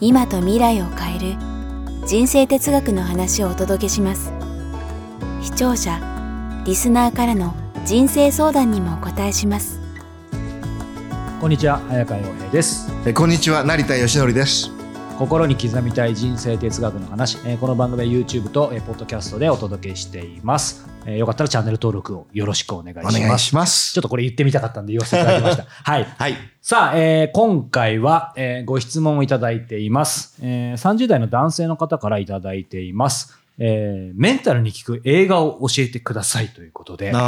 今と未来を変える人生哲学の話をお届けします。視聴者リスナーからの人生相談にもお答えします。こんにちは早川洋平です。えこんにちは成田義則です。心に刻みたい人生哲学の話。えーこの番組は YouTube とえーポッドキャストでお届けしていますえーよかったらチャンネル登録をよろしくお願いしおます。願いします。ちょっとこれ言ってみたかったんで言わせていただきました。はい。はい。さあ、えー今回は、えーご質問をいただいています、えー30代の男性の方からいただいています、えーメンタルに効く映画を教えてくださいということで、な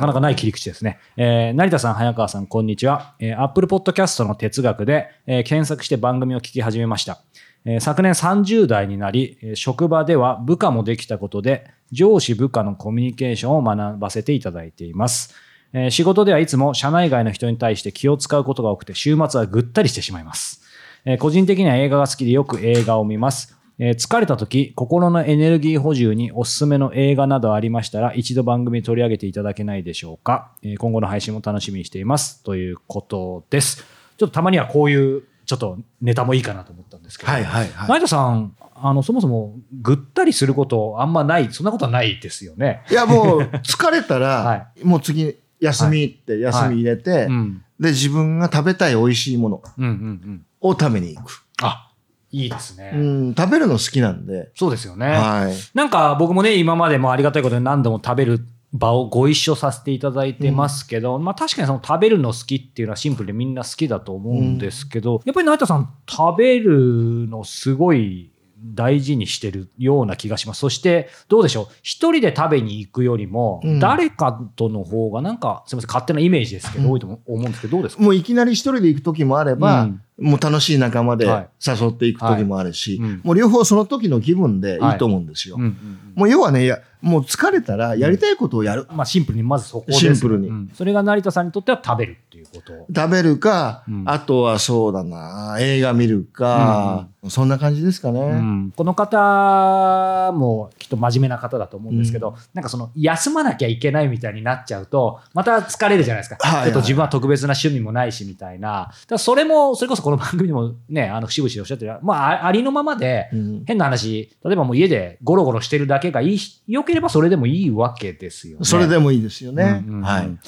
かなかない切り口ですね。えー成田さん、早川さん、こんにちは。えー、Apple Podcast の哲学で、えー検索して番組を聞き始めました。えー昨年30代になり、えー職場では部下もできたことで、上司部下のコミュニケーションを学ばせていただいています。えー仕事ではいつも社内外の人に対して気を使うことが多くて、週末はぐったりしてしまいます。えー個人的には映画が好きでよく映画を見ます。えー疲れた時、心のエネルギー補充におすすめの映画などありましたら、一度番組取り上げていただけないでしょうか。え今後の配信も楽しみにしています。ということです。ちょっとたまにはこういう、ちょっとネタもいいかなと思ったんですけど。はいはいはい成田さん、あの、そもそもぐったりすることあんまない、そんなことはないですよね。いやもう疲れたら、はもう次休みって休み入れて、うん。で自分が食べたい美味しいものうんうんうん。を食べに行く、あ、いいですね。うん、食べるの好きなんで、そうですよね。はいなんか僕もね、今までもありがたいことに何度も食べる場をご一緒させていただいてますけど、まあ確かにその食べるの好きっていうのはシンプルでみんな好きだと思うんですけど、やっぱり成田さん食べるのすごい大事にしてるような気がします。そしてどうでしょう。一人で食べに行くよりも、うん。誰かとの方がなんか、すみません、勝手なイメージですけど、うん。多いと思うんですけど、どうですか？もういきなり一人で行く時もあれば、うんもう楽しい仲間ではい。誘っていく時もあるし、はい。うん。もう両方その時の気分でい。いと思うんですよ。うんうんうん。もう要はね、いやもう疲れたらやりたいことをやる。まあシンプルにまずそこです。シンプルに。うん。それが成田さんにとっては食べるっていうこと。食べるか、うん。あとはそうだな、映画見るか、そんな感じですかね。うん。この方もきっと真面目な方だと思うんですけど、うん。なんかその休まなきゃいけないみたいになっちゃうとまた疲れるじゃないですか、はいはいちょっと自分は特別な趣味もないしみたいな。だそれもそれこそこの番組でもねあの節々でおっしゃってる、まあ、あありのままで、うん。変な話例えばもう家でゴロゴロしてるだけがいいしよければそれでもいいわけですよね。それでもいいですよね。うんうんうん。はい。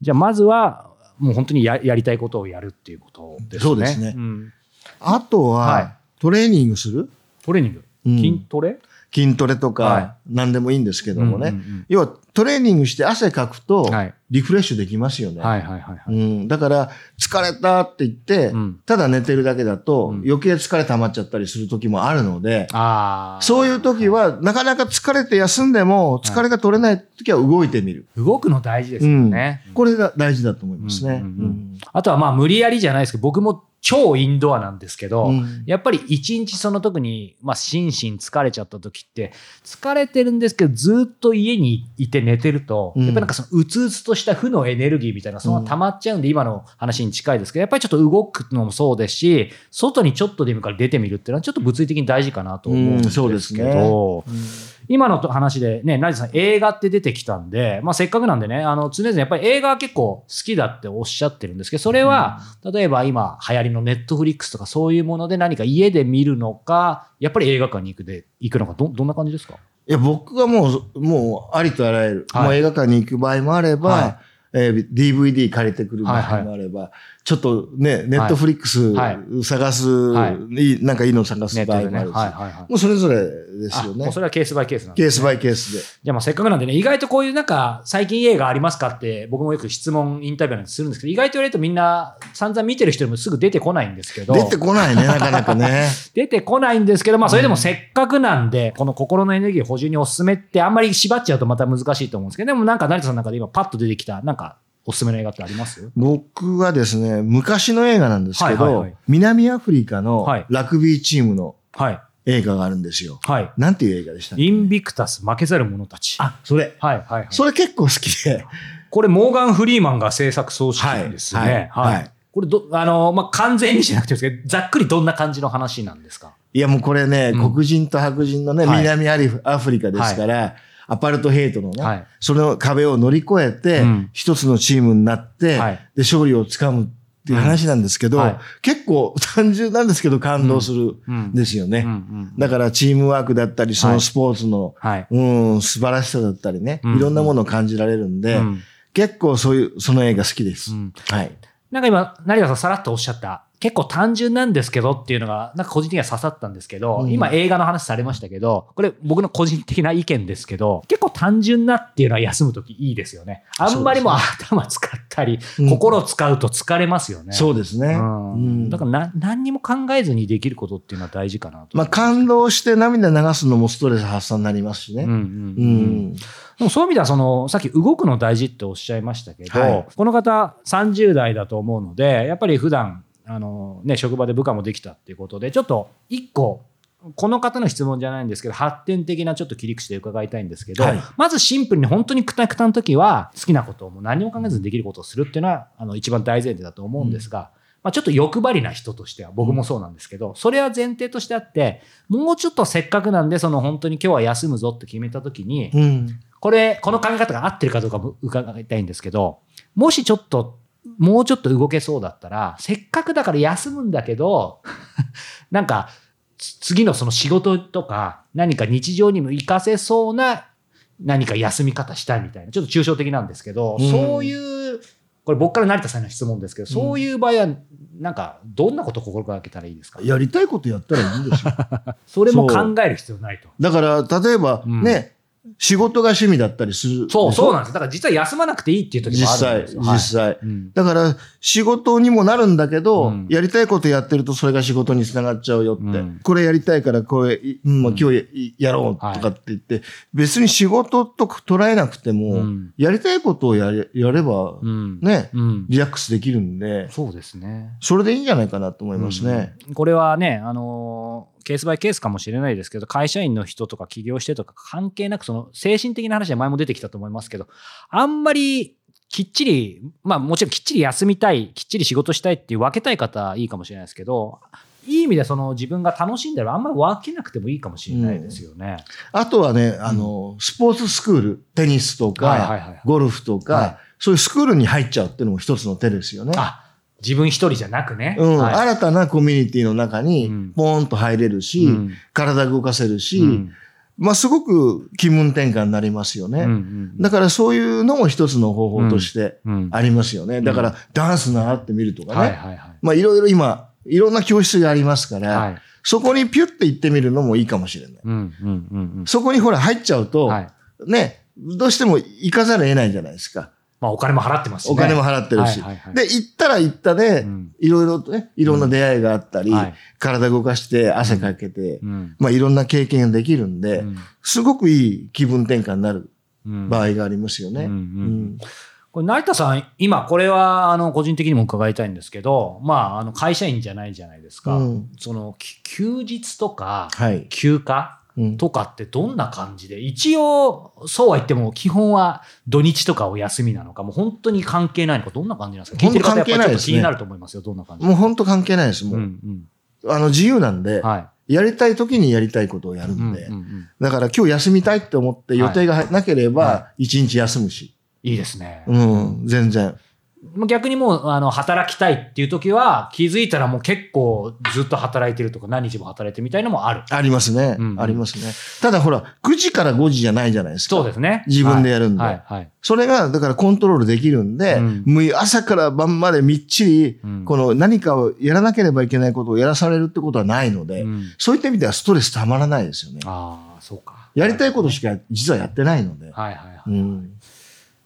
じゃあまずはもう本当にややりたいことをやるっていうことですね。そうですね。ん。あとは、はい。トレーニングする？トレーニング、うん。筋トレ？筋トレとか、はい何でもいいんですけどもね。要はトレーニングして汗かくと、はいリフレッシュできますよね。はいはいはいだから、疲れたって言って、うんただ寝てるだけだと、うん余計疲れ溜まっちゃったりする時もあるので。そういう時は、なかなか疲れて休んでも、疲れが取れない時は動いてみる。動くの大事ですよね。これが大事だと思いますね。あとはまあ無理やりじゃないですけど、僕も超インドアなんですけど、うん。やっぱり一日その時に、まあ心身疲れちゃった時って、疲れてるんですけど、ずっと家にいて寝てると、うん。やっぱりなんかそのうつうつとした負のエネルギーみたいな、その溜まっちゃうんで、今の話に近いですけど、やっぱりちょっと動くのもそうですし、外にちょっとでもから出てみるっていうのはちょっと物理的に大事かなと思うんですけど、うん今の話でね、成田さん映画って出てきたんで、まあせっかくなんでね、あの常々やっぱり映画は結構好きだっておっしゃってるんですけど、それは、例えば今流行りのネットフリックスとかそういうもので何か家で見るのか、やっぱり映画館に行くで、行くのか、ど、どんな感じですか？いや、僕はもう、もう、ありとあらゆる。はい。もう映画館に行く場合もあれば、はい。えー DVD 借りてくる場合もあれば、ちょっとね、ネットフリックスはい探す、はいいなんかいいの探す。場合もあるし。もうそれぞれですよねあもうそ。れはケースバイケースなんでケースバイケースで。じゃあまあせっかくなんでね、意外とこういうなんか、最近映画ありますかって、僕もよく質問、インタビューなんてするんですけど、意外と言われるとみんな散々見てる人でもすぐ出てこないんですけど。出てこないね、なかなかね。出てこないんですけど、まあそれでもせっかくなんで、この心のエネルギー補充におすすめってあんまり縛っちゃうとまた難しいと思うんですけど、でもなんか成田さんの中で今パッと出てきた、なんかおすすめの映画ってあります？僕はですね、昔の映画なんですけど、はいはいはい南アフリカのはいラグビーチームのはい。映画があるんですよ。はい。なんていう映画でしたっけ？インビクタス、負けざる者たち。あ、それ。はいはいはい。それ結構好きで。これ、モーガン・フリーマンが制作総指揮ですね。はいはいこれど、あの、まあ、完全にじゃなくてですけど、ざっくりどんな感じの話なんですか？いやもうこれね、うん黒人と白人のね、はい南アリフアフリカですから、アパルトヘイトのね、はい。その壁を乗り越えて、うん。一つのチームになって、はい。で、勝利をつかむっていう話なんですけど、うんはい。結構単純なんですけど感動するん。ですよね。だからチームワークだったり、そのスポーツの、はい。うん、素晴らしさだったりね、うん。いろんなものを感じられるんで、うん。結構そういう、その映画好きです。うん。はい。なんか今、成田さんさらっとおっしゃった、結構単純なんですけどっていうのが、なんか個人的には刺さったんですけど、うん今映画の話されましたけど、これ僕の個人的な意見ですけど、結構単純なっていうのは休むときいいですよね。あんまりもう頭使ったり、うん心を使うと疲れますよね。そうですね。だからな何にも考えずにできることっていうのは大事かなと。まあ感動して涙流すのもストレス発散になりますしね。うんうんううんん。でもそういう意味ではその、さっき動くの大事っておっしゃいましたけど、はいこの方30代だと思うので、やっぱり普段、あのね、職場で部下もできたっていうことで、ちょっと一個、この方の質問じゃないんですけど、発展的なちょっと切り口で伺いたいんですけど、はいまずシンプルに本当にくたくたの時は、好きなことをもう何も考えずにできることをするっていうのは、あの、一番大前提だと思うんですが、まあ、ちょっと欲張りな人としては、僕もそうなんですけど、それは前提としてあって、もうちょっとせっかくなんで、その本当に今日は休むぞって決めた時に、うん。これ、この考え方が合ってるかどうかも伺いたいんですけど、もしちょっと、もうちょっと動けそうだったら、せっかくだから休むんだけど、なんか、つ次のその仕事とか、何か日常にも活かせそうな何か休み方したいみたいな、ちょっと抽象的なんですけど、うん。そういう、これ僕から成田さんの質問ですけど、そういう場合は、なんか、どんなことを心がけたらいいですか？やりたいことやったらいいんですよ。それも考える必要ないと。だから、例えばうん。ね、仕事が趣味だったりする。そう、そうなんでです。だから実は休まなくていいっていう時実もあるん際、ですよ。実際。うんだから、仕事にもなるんだけど、うんやりたいことやってるとそれが仕事につながっちゃうよって。うんこれやりたいからこれ、いう今日ややろうとかって言って、別に仕事と捉えなくても、うんやりたいことをやれやれば、うんね、うんリラックスできるんで、そうですね。それでいいんじゃないかなと思いますね。うんこれはね、あのーケースバイケースかもしれないですけど、会社員の人とか起業してとか関係なく、その精神的な話は前も出てきたと思いますけど、あんまりきっちり、まあもちろんきっちり休みたい、きっちり仕事したいっていう分けたい方はいいかもしれないですけど、いい意味でその自分が楽しんでるあんまり分けなくてもいいかもしれないですよね。あとはね、あの、スポーツスクール、テニスとか、はいはいはいゴルフとか、はいそういうスクールに入っちゃうっていうのも一つの手ですよね。あ、自分一人じゃなくね。うん、はい新たなコミュニティの中うんに、ポーンと入れるし、うん体動かせるし、うんまあ、すごく気分転換になりますよね。うんうんだからそういうのも一つの方法としてうんありますよね。だから、ダンス習ってみるとかね。はいはいはい。まあ、いろいろ今、いろんな教室がありますから、はい。そこにピュッて行ってみるのもいいかもしれない。うんうんうんうん。そこにほら入っちゃうと、はい。ね、どうしても行かざるを得ないじゃないですか。まあお金も払ってますしね。お金も払ってるし。はいはいはい。で、行ったら行ったで、うん。いろいろとね、いろんな出会いがあったり、はい。体動かして汗かけて、うん。まあいろんな経験ができるんで、うん。すごくいい気分転換になるうん。場合がありますよね。うんうんうん。これ成田さん、今、これはあの個人的にも伺いたいんですけど、まあ、あの会社員じゃないじゃないですか。うん。そのき休日とかはい。休暇うんとかってどんな感じで、一応、そうは言っても、基本は土日とかお休みなのか、もう本当に関係ないのか、どんな感じなんですか？聞いてる方やっぱりちょっと気になると思いますよ、どんな感じ？もう本当関係ないです。もう、うんあの自由なんで、うん。はい。やりたい時にやりたいことをやるんで、うんうんうん。だから今日休みたいって思って予定がなけれはば、一日休むし、いいですね。うん、全然。まあ逆にもう、あの、働きたいっていう時は、気づいたらもう結構ずっと働いてるとか、何日も働いてるみたいのもある。ありますね。うんうんありますね。ただほら、9時から5時じゃないじゃないですか。そうですね。自分でやるんではい、はい。はいそれが、だからコントロールできるんで、うんもう朝から晩までみっちり、うんこの何かをやらなければいけないことをやらされるってことはないので、うんそういった意味ではストレスたまらないですよね。ああ、そうか。やりたいことしか実はやってないので。はいはいはい。うん。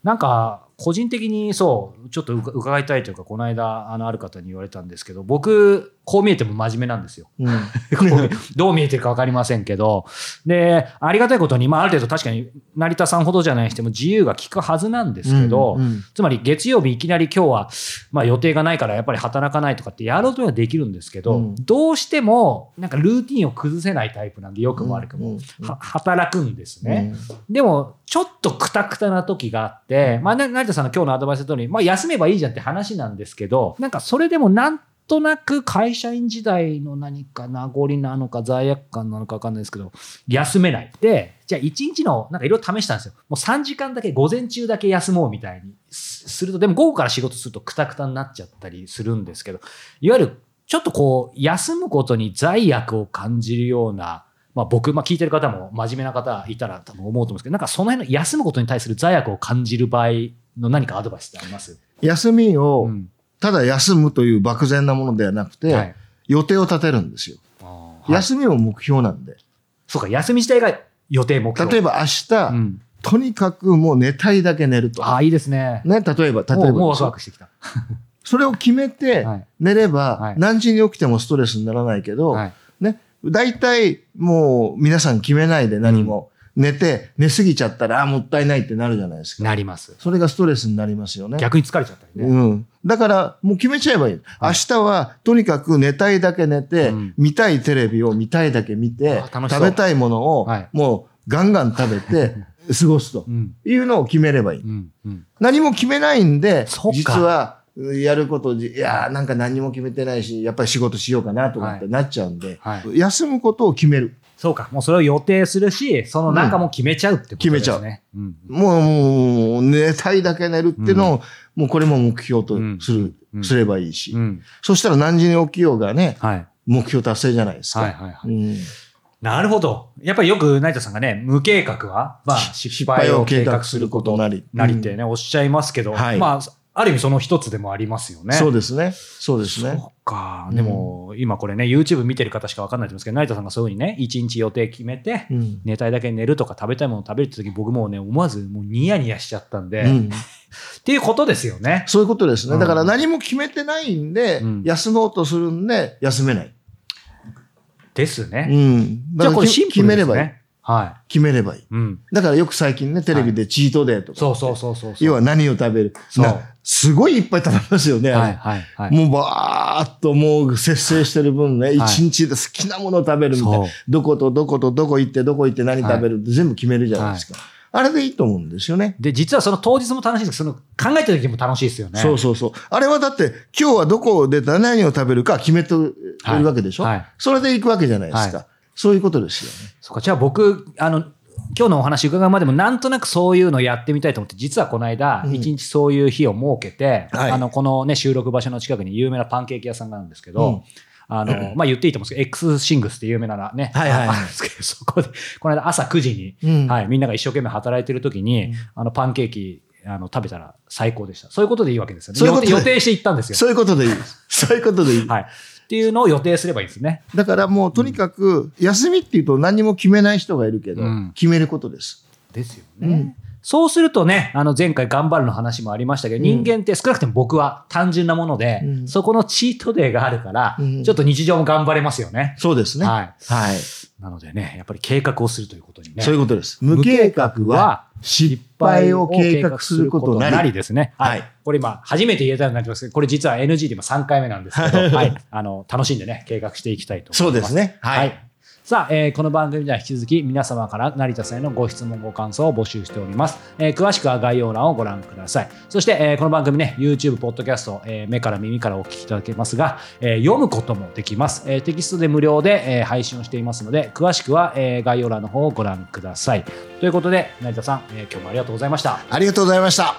なんか、個人的にそう、ちょっと伺いたいというか、この間、あの、ある方に言われたんですけど、僕、こう見えても真面目なんですよ。うん。どう見えてるか分かりませんけど、で、ありがたいことに、まあ、ある程度確かに、成田さんほどじゃないにしても自由が利くはずなんですけど、うんうんつまり月曜日いきなり今日は、まあ、予定がないからやっぱり働かないとかってやろうとはできるんですけど、うんどうしても、なんかルーティンを崩せないタイプなんで、よくも悪くも、働くんですね。でも、ちょっとくたくたな時があって、まあ、な成田さんの今日のアドバイスの通り、まあ、休めばいいじゃんって話なんですけど、なんかそれでもなんとなく会社員時代の何か名残なのか罪悪感なのか分かんないですけど、休めない。で、じゃあ1日の、なんかいろいろ試したんですよ。もう3時間だけ、午前中だけ休もうみたいにすすると、でも午後から仕事するとくたくたになっちゃったりするんですけど、いわゆるちょっとこう、休むことに罪悪を感じるような、まあ僕、まあ聞いてる方も真面目な方いたら多分思うと思うんですけど、なんかその辺の休むことに対する罪悪を感じる場合の何かアドバイスってあります？休みをうんただ休むという漠然なものではなくて、はい。予定を立てるんですよ。はい休みも目標なんで。そうか、休み自体が予定目標。例えば明日、うん、とにかくもう寝たいだけ寝ると。ああ、いいですね。ね、例えば、例えばもうもうワクワクしてきた。それを決めてはい寝れば、はい何時に起きてもストレスにならないけど、はい。ね、大体もう皆さん決めないで何も、寝て、寝すぎちゃったら、あ、もったいないってなるじゃないですか。なります。それがストレスになりますよね。逆に疲れちゃったりね。うん。だから、もう決めちゃえばいい。明日は、とにかく寝たいだけ寝て、うん見たいテレビを見たいだけ見て食べたいものをはい、もうガンガン食べて、過ごすとうん。いうのを決めればいい。うん。うん。何も決めないんで実は、やることじ、いやーなんか何も決めてないし、やっぱり仕事しようかなとかってなっちゃうんで、はい。休むことを決める。そうか。もうそれを予定するし、その中も決めちゃうってことですね。決めちゃううん。もう、もう寝たいだけ寝るっていうのを、もうこれも目標とする、うんすればいいし、うん。そしたら何時に起きようがね、はい。目標達成じゃないですか。はいはいはい。うんなるほど。やっぱりよく成田さんがね、無計画は、まあ、失敗を計画することなり。なりってね、おっしゃいますけど、はいまあ、ある意味その一つでもありますよね。そうですね。そうですね。そうか。でも、今これね、YouTube 見てる方しかわかんないと思うんですけど、成田さんがそういうふうにね、一日予定決めて、うん寝たいだけ寝るとか食べたいもの食べるって時、僕もうね、思わずもうニヤニヤしちゃったんで、っうん ていうことですよね。そういうことですね。うんだから何も決めてないんで、うん休もうとするんで、休めない。ですね。うん。じゃあこれシンプルです決めればいい。ね。は決めればいい。い。うん。だからよく最近ね、テレビでチートデーとか。そうそうそうそうそう。要は何を食べる。そうなすごいいっぱい食べますよね。はいはいはい。もうバーっともう節制してる分ね、一日で好きなものを食べるみたいな。どことどことどこ行ってどこ行って何食べるって全部決めるじゃないですか。あれでいいと思うんですよね。で、実はその当日も楽しいですけど、その考えた時も楽しいですよね。そうそうそう。あれはだって今日はどこで何を食べるか決めてるわけでしょ、はいはいそれで行くわけじゃないですか。はそういうことですよね。そうか、じゃあ僕、あの、今日のお話伺うまでもなんとなくそういうのやってみたいと思って、実はこの間、うん一日そういう日を設けて、はいあの、このね、収録場所の近くに有名なパンケーキ屋さんがあるんですけど、うんあの、まあ、言っていいと思うんですけど、X シングスって有名なね、はいはいはいああるんですけど、そこで、この間朝9時に、うんはい、みんなが一生懸命働いてる時に、うんあの、パンケーキ、あの、食べたら最高でした。そういうことでいいわけですよね。そういうことで予定していったんですよ。そういうことでいいです。そういうことでいい。はい。っていうのを予定すればいいんですね。だからもうとにかく休みっていうと何も決めない人がいるけど、うん決めることです。ですよね。うんそうするとね、あの前回頑張るの話もありましたけど、うん人間って少なくとも僕は単純なもので、うんそこのチートデーがあるから、うんちょっと日常も頑張れますよね。そうですね。はい。はい。なのでね、やっぱり計画をするということにね。そういうことです。無計画は失敗を計画することなり。ですね。はい。はいこれ今、初めて言えたようになってますけど、これ実は NG で今3回目なんですけど、はい。あの、楽しんでね、計画していきたいと思います。そうですね。はい。さあ、えーこの番組では引き続き皆様から成田さんへのご質問ご感想を募集しております、えー詳しくは概要欄をご覧ください。そして、えーこの番組ね YouTube ポッドキャスト、えー目から耳からお聞きいただけますが、えー読むこともできます、えーテキストで無料で、えー配信をしていますので詳しくは、えー概要欄の方をご覧ください。ということで成田さん、えー今日もありがとうございました。ありがとうございました。